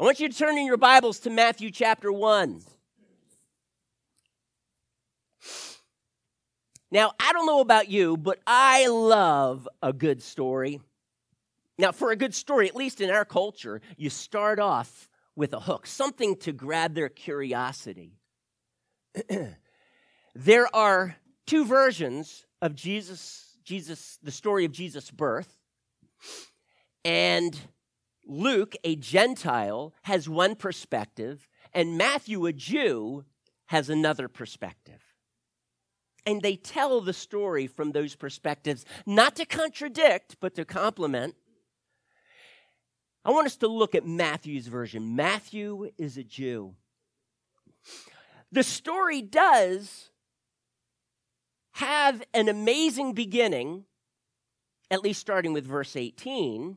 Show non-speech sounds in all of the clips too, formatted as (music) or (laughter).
I want you to turn in your Bibles to Matthew chapter 1. Now, I don't know about you, but I love a good story. Now, for a good story, at least in our culture, you start off with a hook, something to grab their curiosity. (clears throat) there are two versions of Jesus, Jesus, the story of Jesus' birth. And Luke, a Gentile, has one perspective, and Matthew, a Jew, has another perspective. And they tell the story from those perspectives, not to contradict, but to complement. I want us to look at Matthew's version. Matthew is a Jew. The story does have an amazing beginning, at least starting with verse 18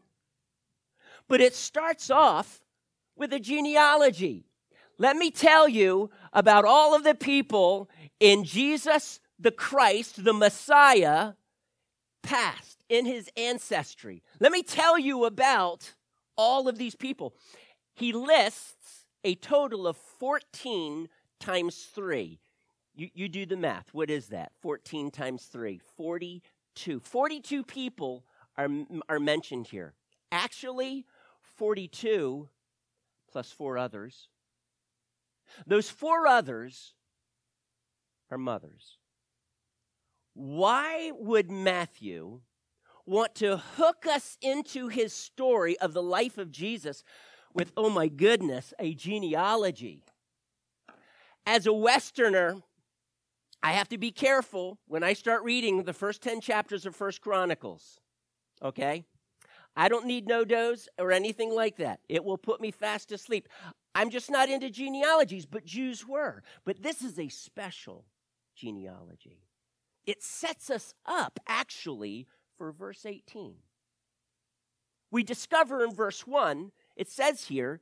but it starts off with a genealogy. Let me tell you about all of the people in Jesus the Christ, the Messiah, past in his ancestry. Let me tell you about all of these people. He lists a total of 14 times 3. You, you do the math. What is that? 14 times 3. 42. 42 people are, are mentioned here. Actually, 42 plus four others. Those four others are mothers. Why would Matthew want to hook us into his story of the life of Jesus with, oh my goodness, a genealogy? As a Westerner, I have to be careful when I start reading the first 10 chapters of First Chronicles. Okay? I don't need NoDoz or anything like that. It will put me fast asleep. I'm just not into genealogies, but Jews were. But this is a special genealogy. It sets us up, actually, for verse 18. We discover in verse 1, it says here,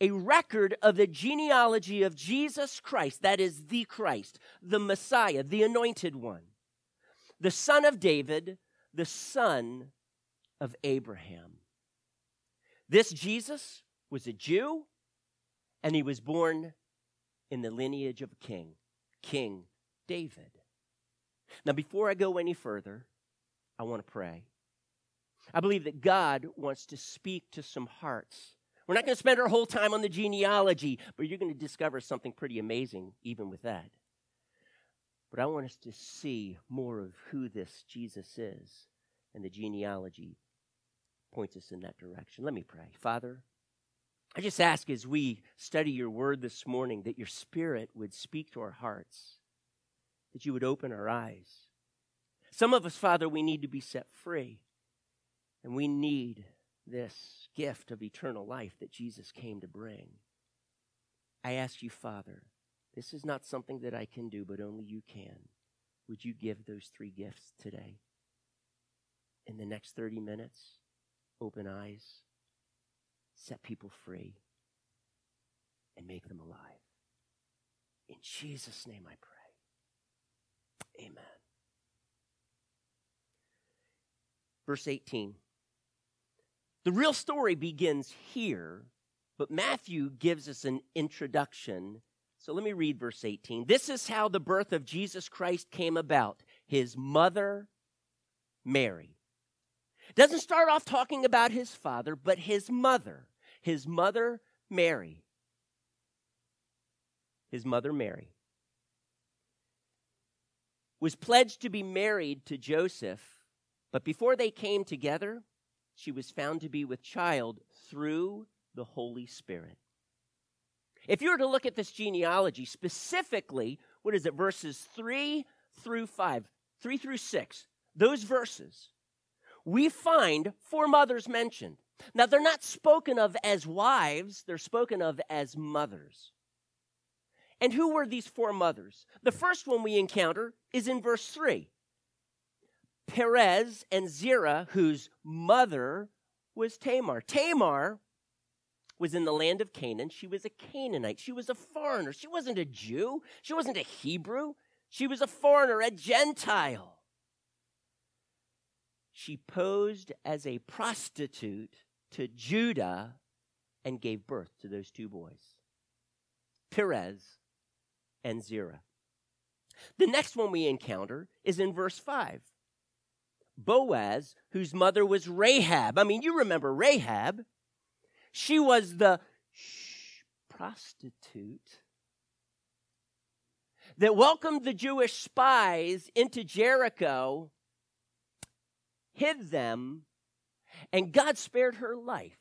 a record of the genealogy of Jesus Christ, that is, the Christ, the Messiah, the anointed one, the son of David, the son of Abraham. This Jesus was a Jew, and he was born in the lineage of a king, King David. Now, before I go any further, I want to pray. I believe that God wants to speak to some hearts. We're not going to spend our whole time on the genealogy, but you're going to discover something pretty amazing even with that. But I want us to see more of who this Jesus is and the genealogy points us in that direction. Let me pray. Father, I just ask as we study your word this morning that your spirit would speak to our hearts, that you would open our eyes. Some of us, Father, we need to be set free, and we need this gift of eternal life that Jesus came to bring. I ask you, Father, this is not something that I can do, but only you can. Would you give those three gifts today? In the next 30 minutes? Open eyes, set people free, and make them alive. In Jesus' name I pray. Amen. Verse 18. The real story begins here, but Matthew gives us an introduction. So let me read verse 18. This is how the birth of Jesus Christ came about. His mother, Mary doesn't start off talking about his father, but his mother, his mother Mary. His mother Mary was pledged to be married to Joseph, but before they came together, she was found to be with child through the Holy Spirit. If you were to look at this genealogy, specifically, what is it, verses 3 through 5, 3 through 6, those verses we find four mothers mentioned. Now, they're not spoken of as wives, they're spoken of as mothers. And who were these four mothers? The first one we encounter is in verse 3 Perez and Zerah, whose mother was Tamar. Tamar was in the land of Canaan. She was a Canaanite. She was a foreigner. She wasn't a Jew. She wasn't a Hebrew. She was a foreigner, a Gentile she posed as a prostitute to Judah and gave birth to those two boys Perez and Zerah. The next one we encounter is in verse 5. Boaz, whose mother was Rahab. I mean, you remember Rahab. She was the shh, prostitute that welcomed the Jewish spies into Jericho, hid them, and God spared her life.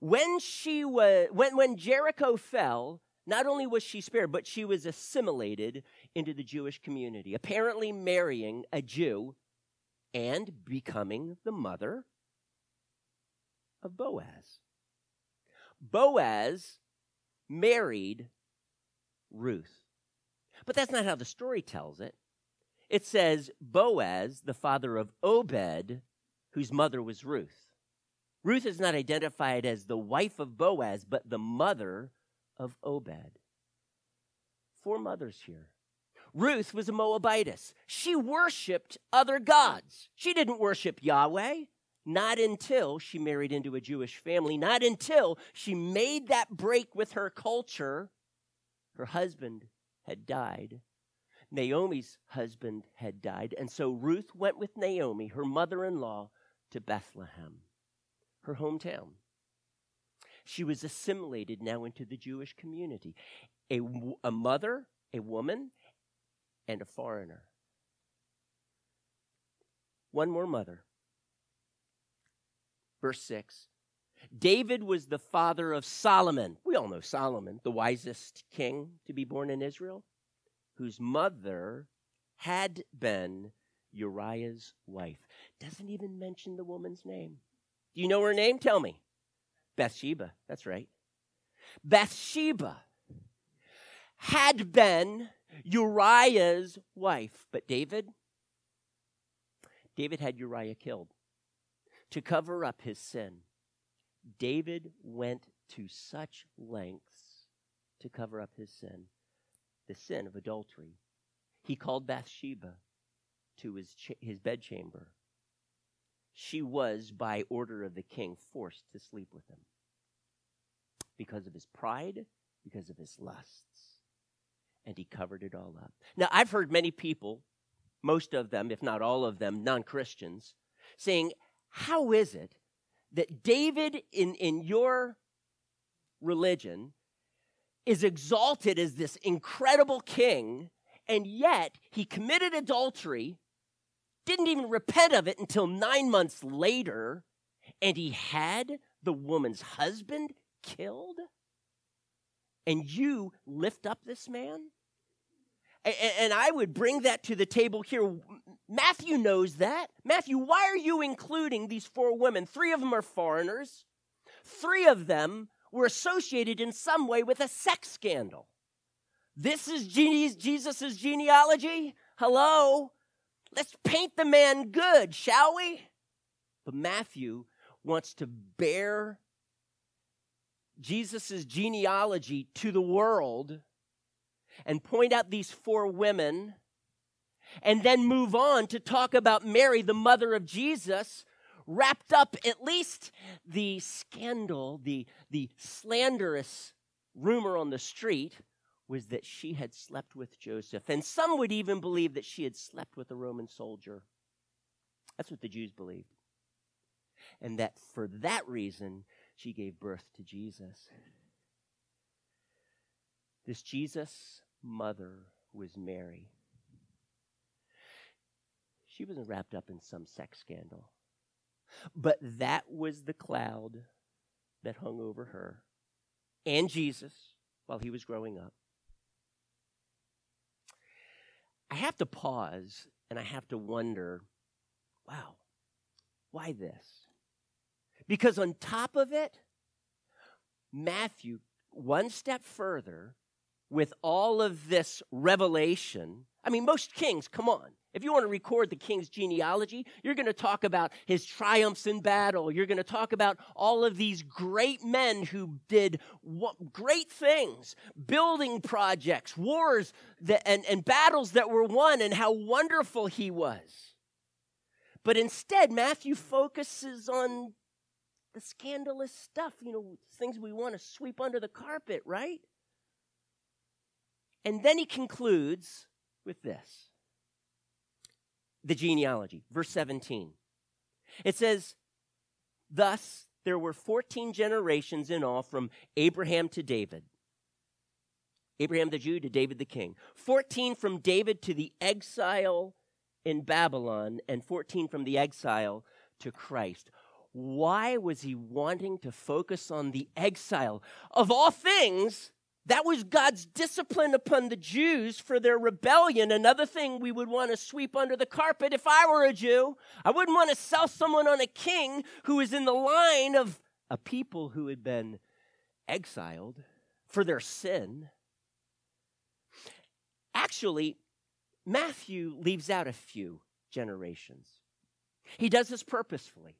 When she was when, when Jericho fell, not only was she spared, but she was assimilated into the Jewish community, apparently marrying a Jew and becoming the mother of Boaz. Boaz married Ruth. But that's not how the story tells it. It says Boaz, the father of Obed, whose mother was Ruth. Ruth is not identified as the wife of Boaz, but the mother of Obed. Four mothers here. Ruth was a Moabitess. She worshiped other gods. She didn't worship Yahweh, not until she married into a Jewish family, not until she made that break with her culture. Her husband had died. Naomi's husband had died. And so Ruth went with Naomi, her mother in law, to Bethlehem, her hometown. She was assimilated now into the Jewish community. A, a mother, a woman, and a foreigner. One more mother. Verse 6 David was the father of Solomon. We all know Solomon, the wisest king to be born in Israel, whose mother had been Uriah's wife. Doesn't even mention the woman's name. Do you know her name? Tell me. Bathsheba. That's right. Bathsheba had been Uriah's wife, but David, David had Uriah killed to cover up his sin. David went to such lengths to cover up his sin, the sin of adultery. He called Bathsheba to his, cha- his bedchamber. She was, by order of the king, forced to sleep with him because of his pride, because of his lusts. And he covered it all up. Now, I've heard many people, most of them, if not all of them, non Christians, saying, How is it that David in, in your religion is exalted as this incredible king, and yet he committed adultery, didn't even repent of it until nine months later, and he had the woman's husband killed? And you lift up this man? And I would bring that to the table here. Matthew knows that. Matthew, why are you including these four women? Three of them are foreigners, three of them were associated in some way with a sex scandal. This is Jesus' genealogy? Hello? Let's paint the man good, shall we? But Matthew wants to bear Jesus' genealogy to the world and point out these four women and then move on to talk about Mary, the mother of Jesus, wrapped up at least the scandal, the, the slanderous rumor on the street was that she had slept with Joseph. And some would even believe that she had slept with a Roman soldier. That's what the Jews believed. And that for that reason, she gave birth to Jesus. This Jesus mother was Mary. She wasn't wrapped up in some sex scandal. But that was the cloud that hung over her and Jesus while he was growing up. I have to pause and I have to wonder wow, why this? Because on top of it, Matthew, one step further, with all of this revelation. I mean, most kings, come on. If you want to record the king's genealogy, you're going to talk about his triumphs in battle. You're going to talk about all of these great men who did great things, building projects, wars, that, and, and battles that were won, and how wonderful he was. But instead, Matthew focuses on the scandalous stuff, you know, things we want to sweep under the carpet, right? And then he concludes with this the genealogy, verse 17. It says, Thus there were 14 generations in all from Abraham to David. Abraham the Jew to David the king. 14 from David to the exile in Babylon, and 14 from the exile to Christ. Why was he wanting to focus on the exile? Of all things, that was God's discipline upon the Jews for their rebellion. Another thing we would want to sweep under the carpet if I were a Jew. I wouldn't want to sell someone on a king who is in the line of a people who had been exiled for their sin. Actually, Matthew leaves out a few generations. He does this purposefully.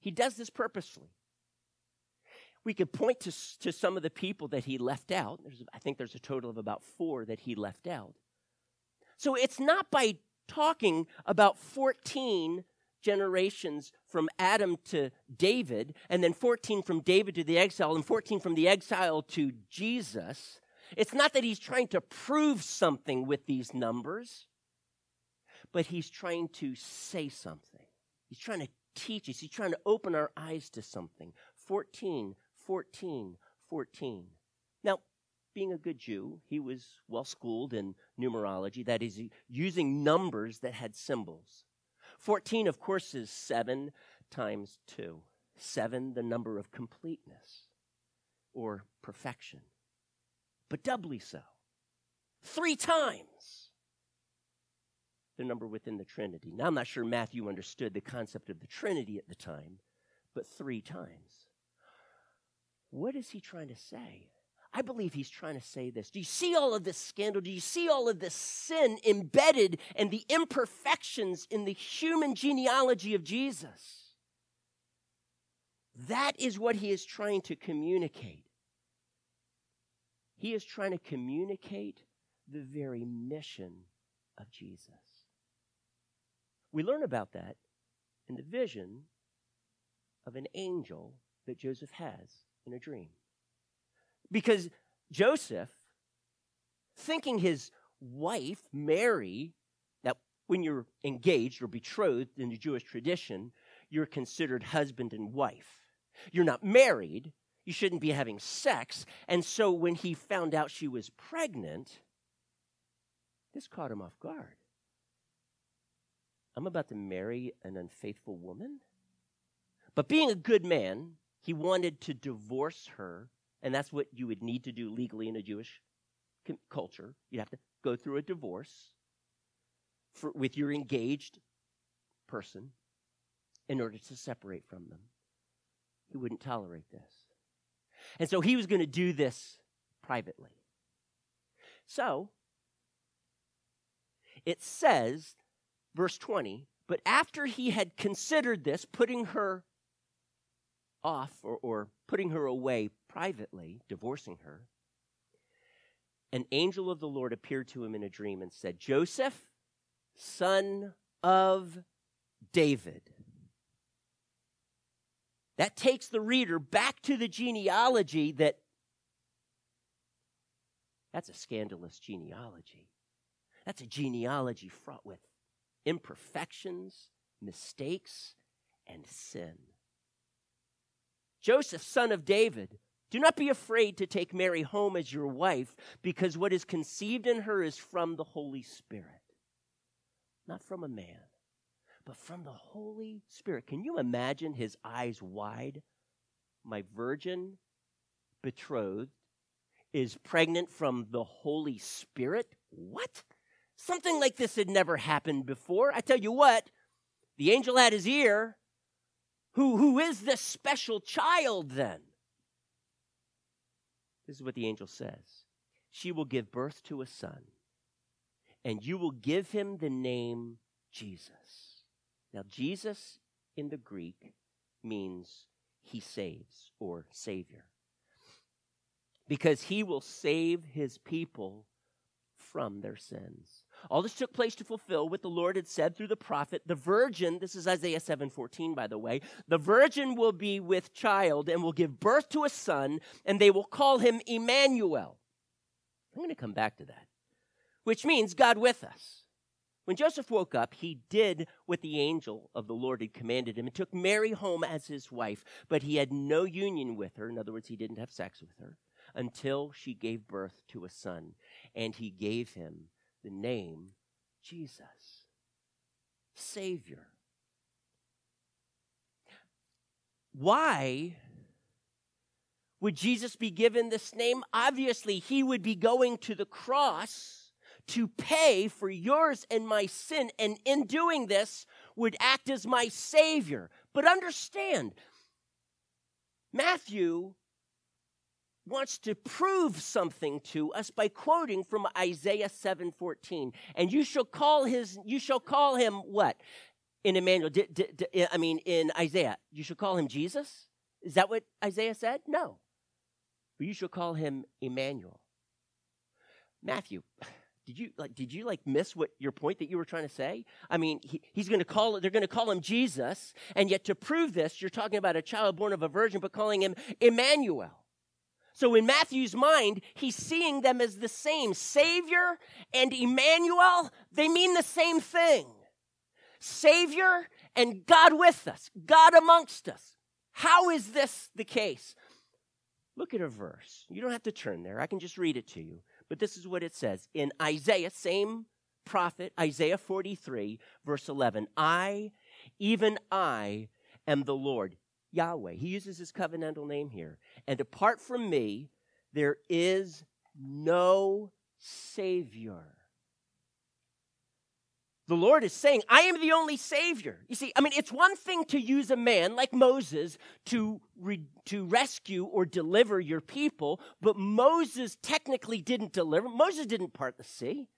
He does this purposefully we could point to, to some of the people that he left out. There's, I think there's a total of about four that he left out. So it's not by talking about 14 generations from Adam to David, and then 14 from David to the exile, and 14 from the exile to Jesus. It's not that he's trying to prove something with these numbers, but he's trying to say something. He's trying to teach us, he's trying to open our eyes to something. 14 14, 14. Now, being a good Jew, he was well schooled in numerology, that is, using numbers that had symbols. 14, of course, is 7 times 2. 7, the number of completeness or perfection, but doubly so. Three times the number within the Trinity. Now, I'm not sure Matthew understood the concept of the Trinity at the time, but three times. What is he trying to say? I believe he's trying to say this. Do you see all of this scandal? Do you see all of this sin embedded and the imperfections in the human genealogy of Jesus? That is what he is trying to communicate. He is trying to communicate the very mission of Jesus. We learn about that in the vision of an angel that Joseph has in a dream. Because Joseph, thinking his wife, Mary, that when you're engaged or betrothed in the Jewish tradition, you're considered husband and wife. You're not married, you shouldn't be having sex. And so when he found out she was pregnant, this caught him off guard. I'm about to marry an unfaithful woman? But being a good man, he wanted to divorce her, and that's what you would need to do legally in a Jewish culture. You'd have to go through a divorce for, with your engaged person in order to separate from them. He wouldn't tolerate this. And so he was going to do this privately. So, it says, verse 20, but after he had considered this, putting her off or, or putting her away privately, divorcing her, an angel of the Lord appeared to him in a dream and said, Joseph, son of David. That takes the reader back to the genealogy that that's a scandalous genealogy. That's a genealogy fraught with imperfections, mistakes, and sin. Joseph, son of David, do not be afraid to take Mary home as your wife, because what is conceived in her is from the Holy Spirit. Not from a man, but from the Holy Spirit. Can you imagine his eyes wide? My virgin betrothed is pregnant from the Holy Spirit? What? Something like this had never happened before. I tell you what, the angel had his ear who, who is this special child then? This is what the angel says She will give birth to a son, and you will give him the name Jesus. Now, Jesus in the Greek means he saves or savior because he will save his people from their sins. All this took place to fulfill what the Lord had said through the prophet. The virgin, this is Isaiah 7:14 by the way, the virgin will be with child and will give birth to a son and they will call him Emmanuel. I'm going to come back to that. Which means God with us. When Joseph woke up, he did what the angel of the Lord had commanded him and took Mary home as his wife, but he had no union with her. In other words, he didn't have sex with her until she gave birth to a son, and he gave him the name Jesus, Savior. Why would Jesus be given this name? Obviously, he would be going to the cross to pay for yours and my sin, and in doing this, would act as my Savior. But understand, Matthew wants to prove something to us by quoting from Isaiah 7:14. And you shall call his you shall call him what? In Emmanuel, d- d- d- I mean in Isaiah, you shall call him Jesus? Is that what Isaiah said? No. But you shall call him Emmanuel. Matthew, did you like did you like miss what your point that you were trying to say? I mean, he, he's going to call they're going to call him Jesus, and yet to prove this, you're talking about a child born of a virgin but calling him Emmanuel. So in Matthew's mind, he's seeing them as the same. Savior and Emmanuel, they mean the same thing. Savior and God with us, God amongst us. How is this the case? Look at a verse. You don't have to turn there. I can just read it to you. But this is what it says in Isaiah, same prophet, Isaiah 43, verse 11. I, even I, am the Lord. Yahweh. He uses his covenantal name here. And apart from me, there is no Savior. The Lord is saying, I am the only Savior. You see, I mean, it's one thing to use a man like Moses to, re- to rescue or deliver your people, but Moses technically didn't deliver. Moses didn't part the sea.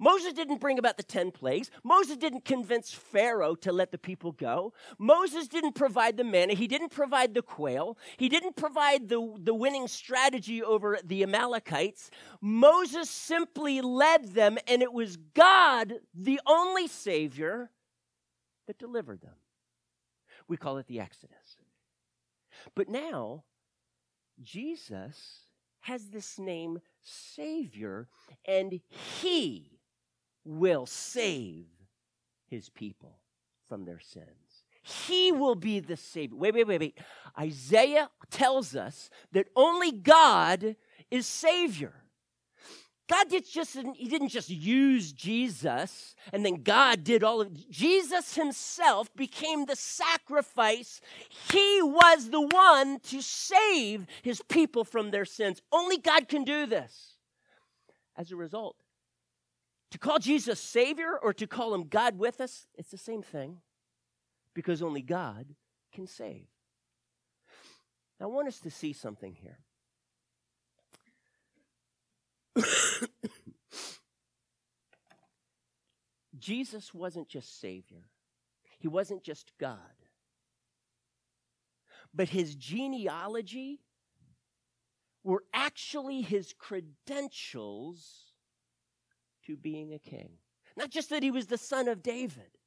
Moses didn't bring about the 10 plagues. Moses didn't convince Pharaoh to let the people go. Moses didn't provide the manna. He didn't provide the quail. He didn't provide the, the winning strategy over the Amalekites. Moses simply led them, and it was God, the only Savior, that delivered them. We call it the Exodus. But now, Jesus has this name Savior, and He will save his people from their sins. He will be the Savior. Wait, wait, wait, wait. Isaiah tells us that only God is Savior. God did just he didn't just use Jesus and then God did all of Jesus himself became the sacrifice. He was the one to save his people from their sins. Only God can do this. As a result, to call Jesus Savior or to call him God with us, it's the same thing because only God can save. I want us to see something here. (coughs) Jesus wasn't just Savior, He wasn't just God, but His genealogy were actually His credentials to being a king. Not just that he was the son of David,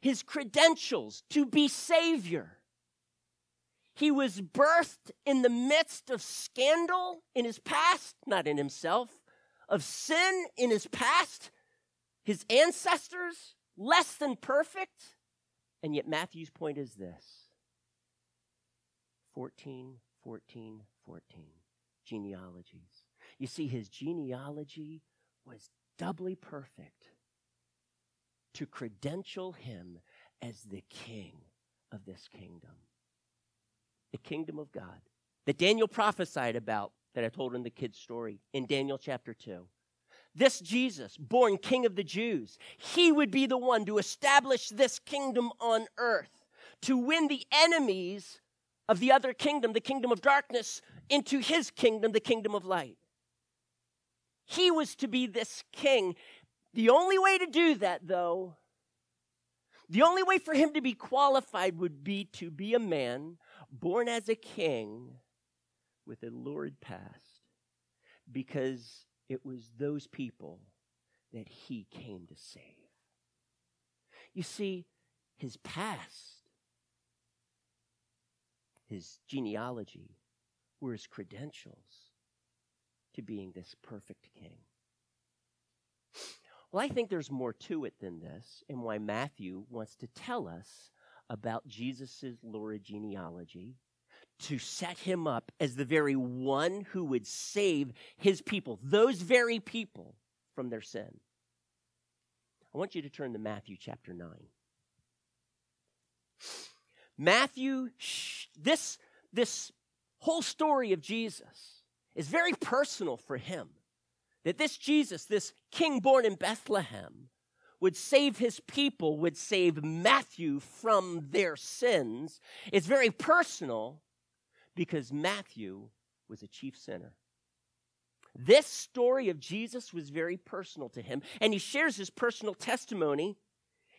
his credentials to be Savior. He was birthed in the midst of scandal in his past, not in himself, of sin in his past, his ancestors, less than perfect. And yet, Matthew's point is this 14, 14, 14 genealogies. You see, his genealogy was doubly perfect to credential him as the king of this kingdom. The kingdom of God that Daniel prophesied about that I told in the kids' story in Daniel chapter 2. This Jesus, born king of the Jews, he would be the one to establish this kingdom on earth, to win the enemies of the other kingdom, the kingdom of darkness, into his kingdom, the kingdom of light. He was to be this king. The only way to do that, though, the only way for him to be qualified would be to be a man born as a king with a lurid past, because it was those people that he came to save. You see, his past, his genealogy, were his credentials to being this perfect king. Well, I think there's more to it than this, and why Matthew wants to tell us about Jesus' lurid genealogy to set him up as the very one who would save his people, those very people, from their sin. I want you to turn to Matthew chapter 9. Matthew, this, this whole story of Jesus is very personal for him. That this Jesus, this king born in Bethlehem, would save his people, would save Matthew from their sins. It's very personal because Matthew was a chief sinner. This story of Jesus was very personal to him, and he shares his personal testimony.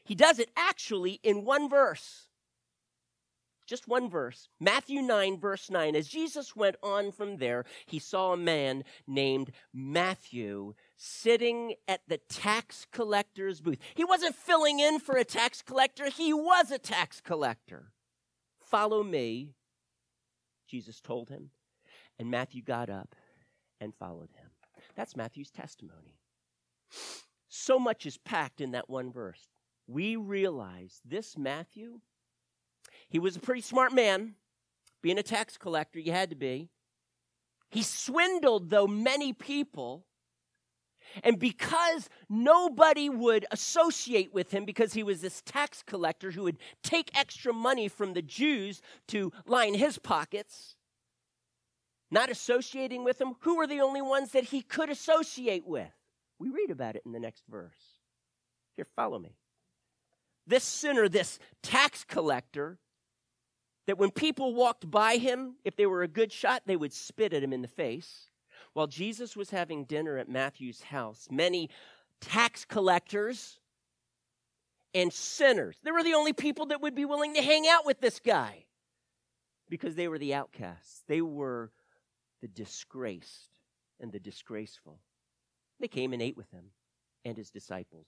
He does it actually in one verse. Just one verse. Matthew 9, verse 9. As Jesus went on from there, he saw a man named Matthew sitting at the tax collector's booth. He wasn't filling in for a tax collector, he was a tax collector. Follow me, Jesus told him. And Matthew got up and followed him. That's Matthew's testimony. So much is packed in that one verse. We realize this Matthew, he was a pretty smart man. Being a tax collector, you had to be. He swindled, though, many people. And because nobody would associate with him because he was this tax collector who would take extra money from the Jews to line his pockets, not associating with him, who were the only ones that he could associate with? We read about it in the next verse. Here, follow me. This sinner, this tax collector, that when people walked by him, if they were a good shot, they would spit at him in the face. While Jesus was having dinner at Matthew's house, many tax collectors and sinners, they were the only people that would be willing to hang out with this guy because they were the outcasts. They were the disgraced and the disgraceful. They came and ate with him and his disciples.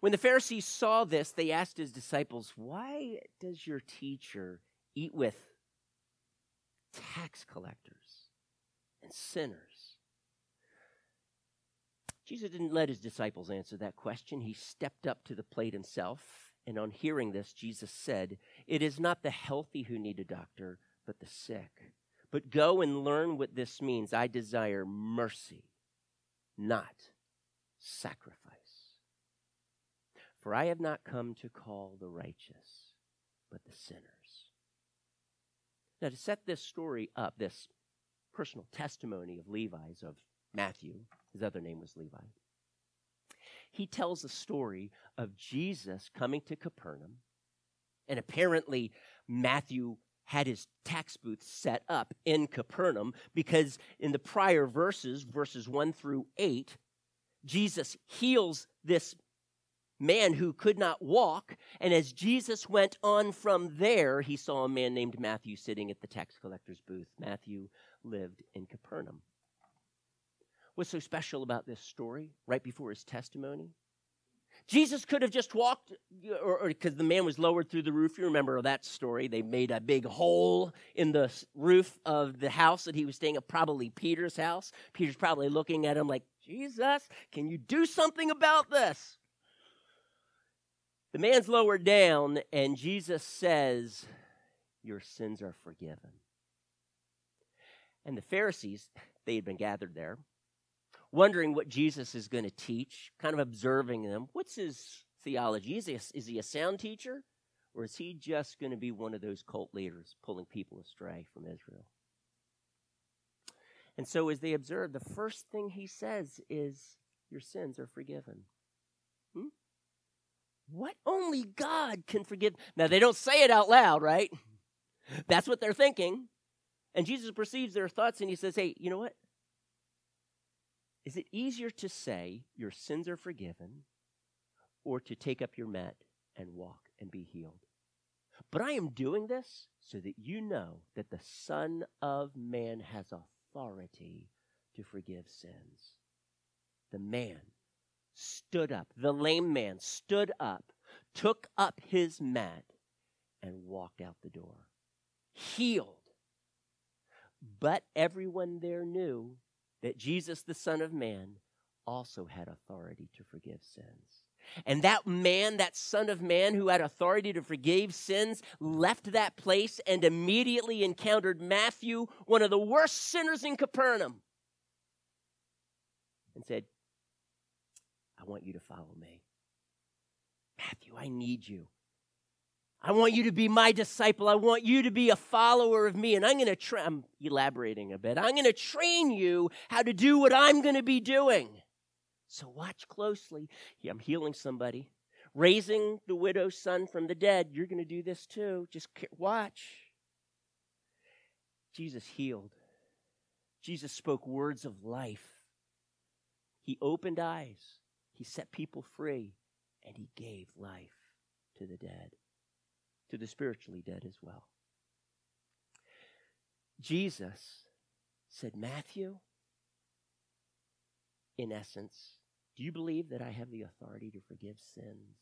When the Pharisees saw this, they asked his disciples, Why does your teacher eat with tax collectors and sinners? Jesus didn't let his disciples answer that question. He stepped up to the plate himself. And on hearing this, Jesus said, It is not the healthy who need a doctor, but the sick. But go and learn what this means. I desire mercy, not sacrifice. For I have not come to call the righteous, but the sinners. Now, to set this story up, this personal testimony of Levi's, of Matthew, his other name was Levi, he tells the story of Jesus coming to Capernaum. And apparently, Matthew had his tax booth set up in Capernaum because in the prior verses, verses 1 through 8, Jesus heals this man who could not walk. And as Jesus went on from there, he saw a man named Matthew sitting at the tax collector's booth. Matthew lived in Capernaum. What's so special about this story right before his testimony? Jesus could have just walked, or because the man was lowered through the roof. You remember that story. They made a big hole in the roof of the house that he was staying at, probably Peter's house. Peter's probably looking at him like, Jesus, can you do something about this? The man's lowered down, and Jesus says, Your sins are forgiven. And the Pharisees, they had been gathered there, wondering what Jesus is going to teach, kind of observing them. What's his theology? Is he, a, is he a sound teacher? Or is he just going to be one of those cult leaders pulling people astray from Israel? And so, as they observe, the first thing he says is, Your sins are forgiven. Hmm? What only God can forgive. Now, they don't say it out loud, right? That's what they're thinking. And Jesus perceives their thoughts and he says, Hey, you know what? Is it easier to say your sins are forgiven or to take up your mat and walk and be healed? But I am doing this so that you know that the Son of Man has authority to forgive sins. the man stood up, the lame man stood up, took up his mat, and walked out the door. Healed. But everyone there knew that Jesus, the Son of Man, also had authority to forgive sins. And that man, that Son of Man who had authority to forgive sins, left that place and immediately encountered Matthew, one of the worst sinners in Capernaum, and said, want you to follow me. Matthew, I need you. I want you to be my disciple. I want you to be a follower of me. And I'm going to tra- I'm elaborating a bit. I'm going to train you how to do what I'm going to be doing. So watch closely. Yeah, I'm healing somebody, raising the widow's son from the dead. You're going to do this too. Just watch. Jesus healed. Jesus spoke words of life. He opened eyes. He set people free. And he gave life to the dead to the spiritually dead as well. Jesus said, Matthew, in essence, do you believe that I have the authority to forgive sins?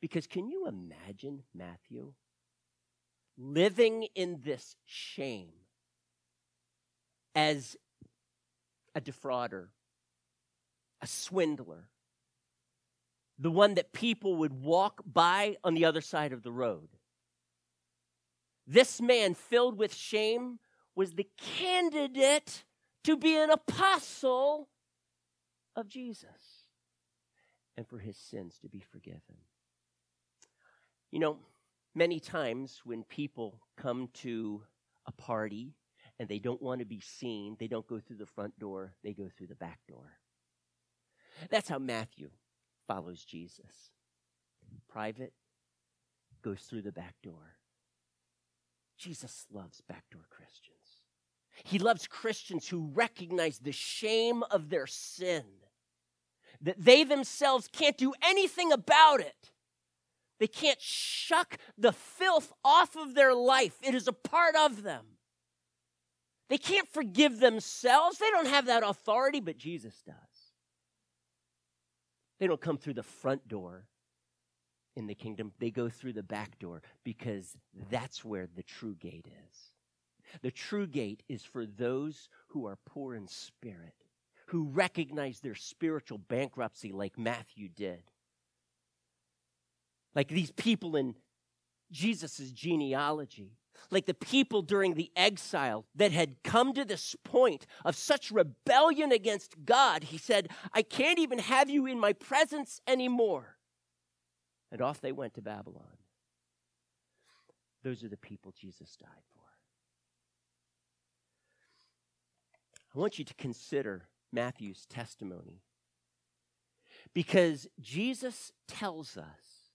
Because can you imagine Matthew living in this shame as a defrauder, a swindler, the one that people would walk by on the other side of the road. This man, filled with shame, was the candidate to be an apostle of Jesus and for his sins to be forgiven. You know, many times when people come to a party and they don't want to be seen, they don't go through the front door, they go through the back door. That's how Matthew follows Jesus. Private goes through the back door. Jesus loves backdoor Christians. He loves Christians who recognize the shame of their sin, that they themselves can't do anything about it. They can't shuck the filth off of their life, it is a part of them. They can't forgive themselves, they don't have that authority, but Jesus does. They don't come through the front door in the kingdom, they go through the back door because that's where the true gate is. The true gate is for those who are poor in spirit, who recognize their spiritual bankruptcy like Matthew did. Like these people in Jesus' genealogy like the people during the exile that had come to this point of such rebellion against God, he said, I can't even have you in my presence anymore. And off they went to Babylon. Those are the people Jesus died for. I want you to consider Matthew's testimony because Jesus tells us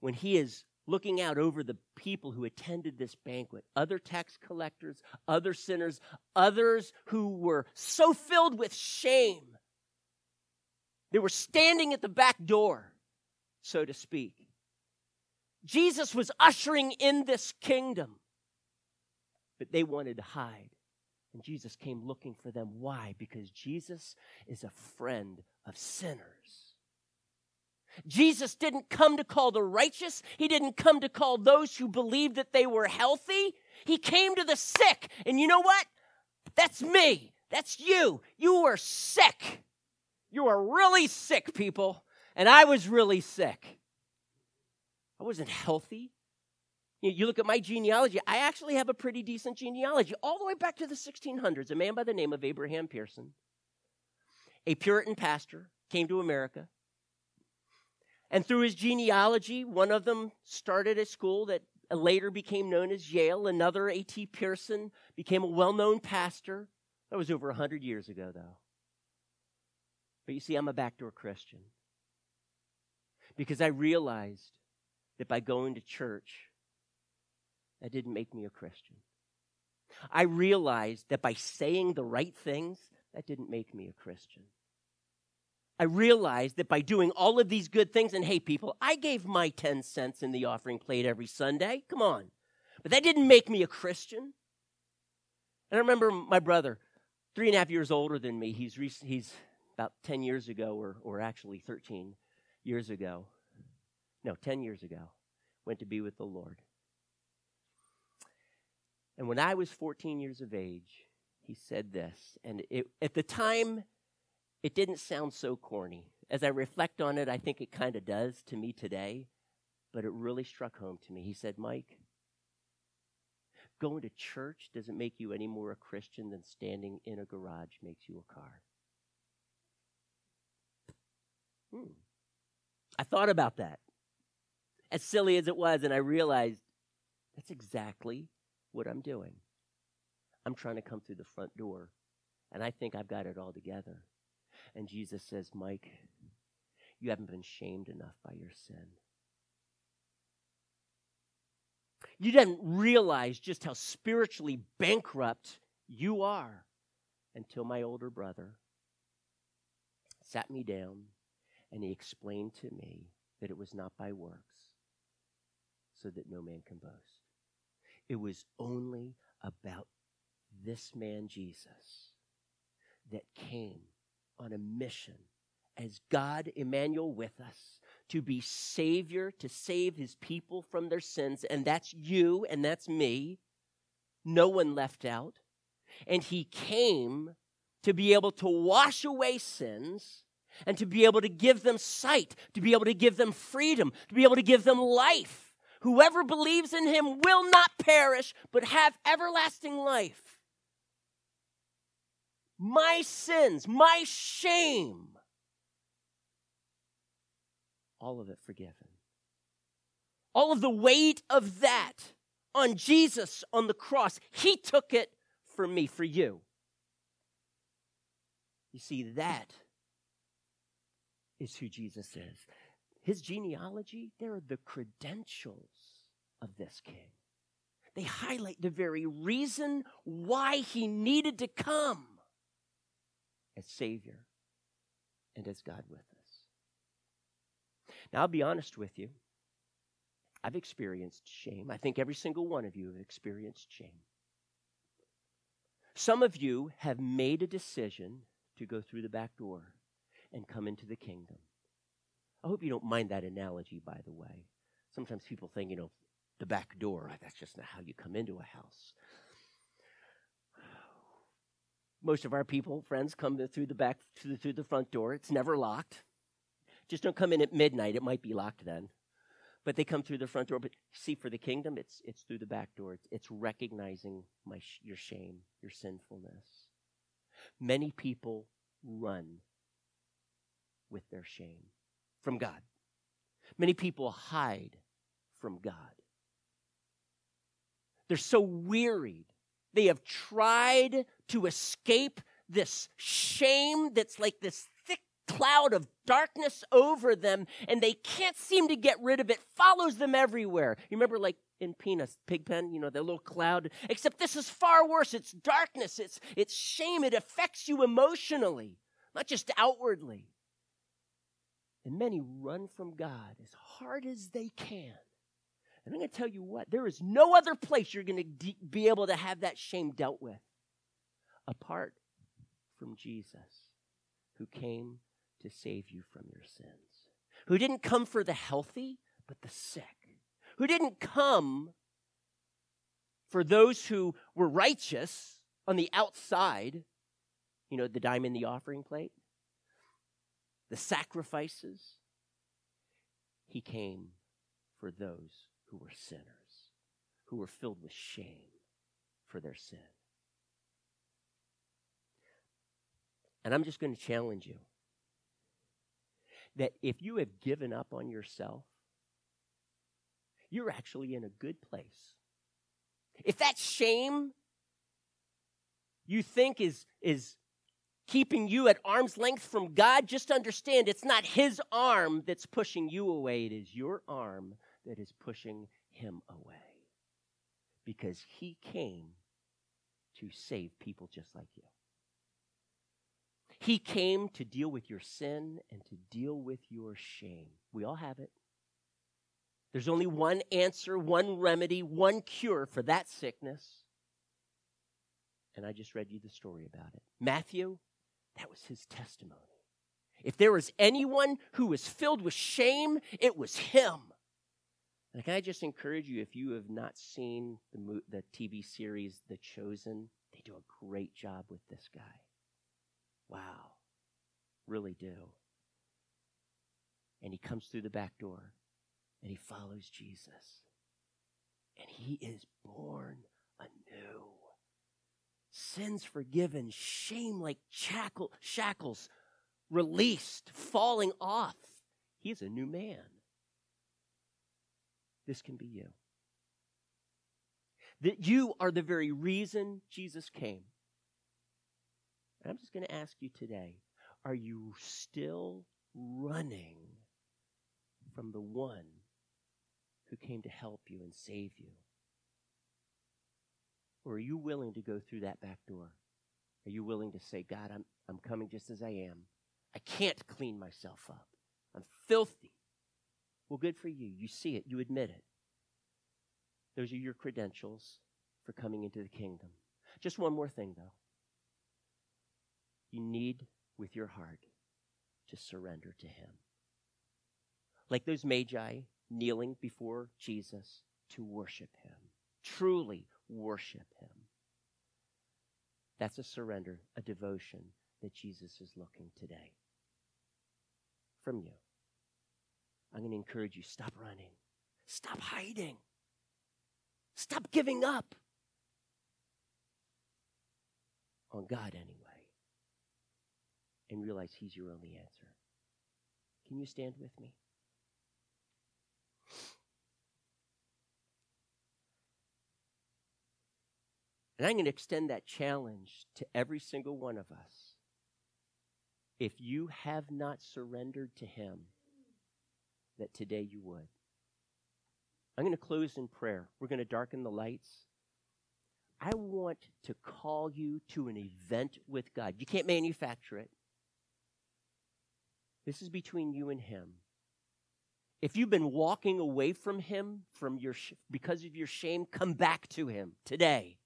when he is looking out over the people who attended this banquet other tax collectors, other sinners, others who were so filled with shame. They were standing at the back door, so to speak. Jesus was ushering in this kingdom, but they wanted to hide. And Jesus came looking for them. Why? Because Jesus is a friend of sinners. Jesus didn't come to call the righteous. He didn't come to call those who believed that they were healthy. He came to the sick. And you know what? That's me. That's you. You were sick. You were really sick, people. And I was really sick. I wasn't healthy. You look at my genealogy, I actually have a pretty decent genealogy, all the way back to the 1600s. A man by the name of Abraham Pierson, a Puritan pastor, came to America and through his genealogy, one of them started a school that later became known as Yale. Another, A.T. Pierson, became a well known pastor. That was over 100 years ago, though. But you see, I'm a backdoor Christian because I realized that by going to church, that didn't make me a Christian. I realized that by saying the right things, that didn't make me a Christian. I realized that by doing all of these good things, and hey, people, I gave my 10 cents in the offering plate every Sunday. Come on. But that didn't make me a Christian. And I remember my brother, three and a half years older than me, he's, he's about 10 years ago, or, or actually 13 years ago. No, 10 years ago. Went to be with the Lord. And when I was 14 years of age, he said this. And it, at the time, it didn't sound so corny. As I reflect on it, I think it kind of does to me today, but it really struck home to me. He said, Mike, going to church doesn't make you any more a Christian than standing in a garage makes you a car. Hmm. I thought about that. As silly as it was, and I realized that's exactly what I'm doing. I'm trying to come through the front door, and I think I've got it all together. And Jesus says, Mike, you haven't been shamed enough by your sin. You didn't realize just how spiritually bankrupt you are until my older brother sat me down and he explained to me that it was not by works, so that no man can boast. It was only about this man, Jesus, that came on a mission as God, Emmanuel, with us to be Savior, to save his people from their sins. And that's you and that's me. No one left out. And he came to be able to wash away sins and to be able to give them sight, to be able to give them freedom, to be able to give them life. Whoever believes in him will not perish, but have everlasting life. My sins, my shame, all of it forgiven. All of the weight of that on Jesus on the cross, he took it for me, for you. You see, that is who Jesus is. His genealogy, they're the credentials of this king. They highlight the very reason why he needed to come as Savior and as God with us. Now, I'll be honest with you. I've experienced shame. I think every single one of you have experienced shame. Some of you have made a decision to go through the back door and come into the kingdom. I hope you don't mind that analogy, by the way. Sometimes people think, you know, the back door, that's just not how you come into a house. Most of our people, friends, come through the back, through, through the front door. It's never locked. Just don't come in at midnight. It might be locked then. But they come through the front door. But see, for the kingdom, it's, it's through the back door. It's, it's recognizing my, your shame, your sinfulness. Many people run with their shame from God. Many people hide from God. They're so wearied. They have tried to escape this shame that's like this thick cloud of darkness over them, and they can't seem to get rid of it. Follows them everywhere. You remember, like in Peanuts, Pigpen, you know, the little cloud. Except this is far worse. It's darkness. It's it's shame. It affects you emotionally, not just outwardly. And many run from God as hard as they can. And I'm going to tell you what, there is no other place you're going to de- be able to have that shame dealt with apart from Jesus, who came to save you from your sins, who didn't come for the healthy, but the sick, who didn't come for those who were righteous on the outside, you know, the dime in the offering plate, the sacrifices. He came for those who were sinners, who were filled with shame for their sin. And I'm just going to challenge you that if you have given up on yourself, you're actually in a good place. If that shame you think is, is keeping you at arm's length from God, just understand it's not His arm that's pushing you away, it is your arm that is pushing Him away. Because He came to save people just like you. He came to deal with your sin and to deal with your shame. We all have it. There's only one answer, one remedy, one cure for that sickness. And I just read you the story about it. Matthew that was his testimony. If there was anyone who was filled with shame, it was him. And can I just encourage you, if you have not seen the, the TV series The Chosen, they do a great job with this guy. Wow. Really do. And he comes through the back door and he follows Jesus. And he is born anew. Sins forgiven, shame like shackle, shackles released, falling off. He is a new man. This can be you. That you are the very reason Jesus came. And I'm just going to ask you today are you still running from the one who came to help you and save you? Or are you willing to go through that back door? Are you willing to say, God, I'm, I'm coming just as I am? I can't clean myself up. I'm filthy. Well, good for you. You see it, you admit it. Those are your credentials for coming into the kingdom. Just one more thing, though. You need, with your heart, to surrender to Him. Like those magi kneeling before Jesus to worship Him, truly worship Him. That's a surrender, a devotion that Jesus is looking today from you. I'm going to encourage you stop running, stop hiding, stop giving up on God anyway, and realize He's your only answer. Can you stand with me? And I'm going to extend that challenge to every single one of us. If you have not surrendered to Him, that today you would. I'm going to close in prayer. We're going to darken the lights. I want to call you to an event with God. You can't manufacture it. This is between you and Him. If you've been walking away from Him from your because of your shame, come back to Him today.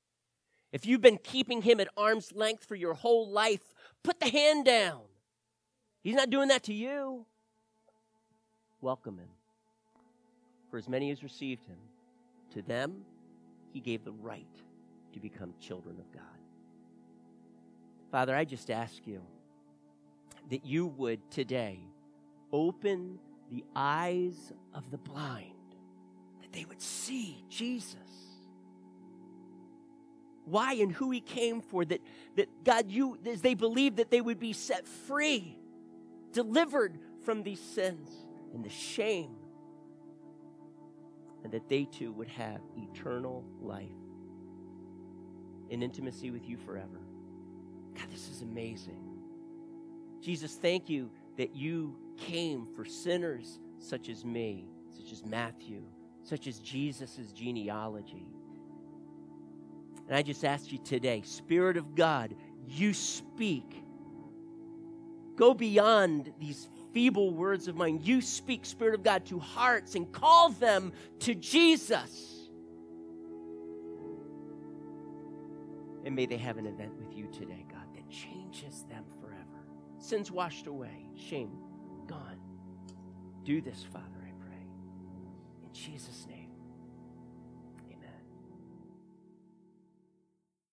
If you've been keeping him at arm's length for your whole life, put the hand down. He's not doing that to you. Welcome him. For as many as received him, to them he gave the right to become children of God. Father, I just ask you that you would today open the eyes of the blind, that they would see Jesus why and who he came for, that, that God, you, as they believed that they would be set free, delivered from these sins and the shame, and that they too would have eternal life in intimacy with you forever. God, this is amazing. Jesus, thank you that you came for sinners such as me, such as Matthew, such as Jesus' genealogy. And I just ask you today, Spirit of God, you speak. Go beyond these feeble words of mine. You speak, Spirit of God, to hearts and call them to Jesus. And may they have an event with you today, God, that changes them. Sins washed away, shame gone. Do this, Father, I pray. In Jesus' name.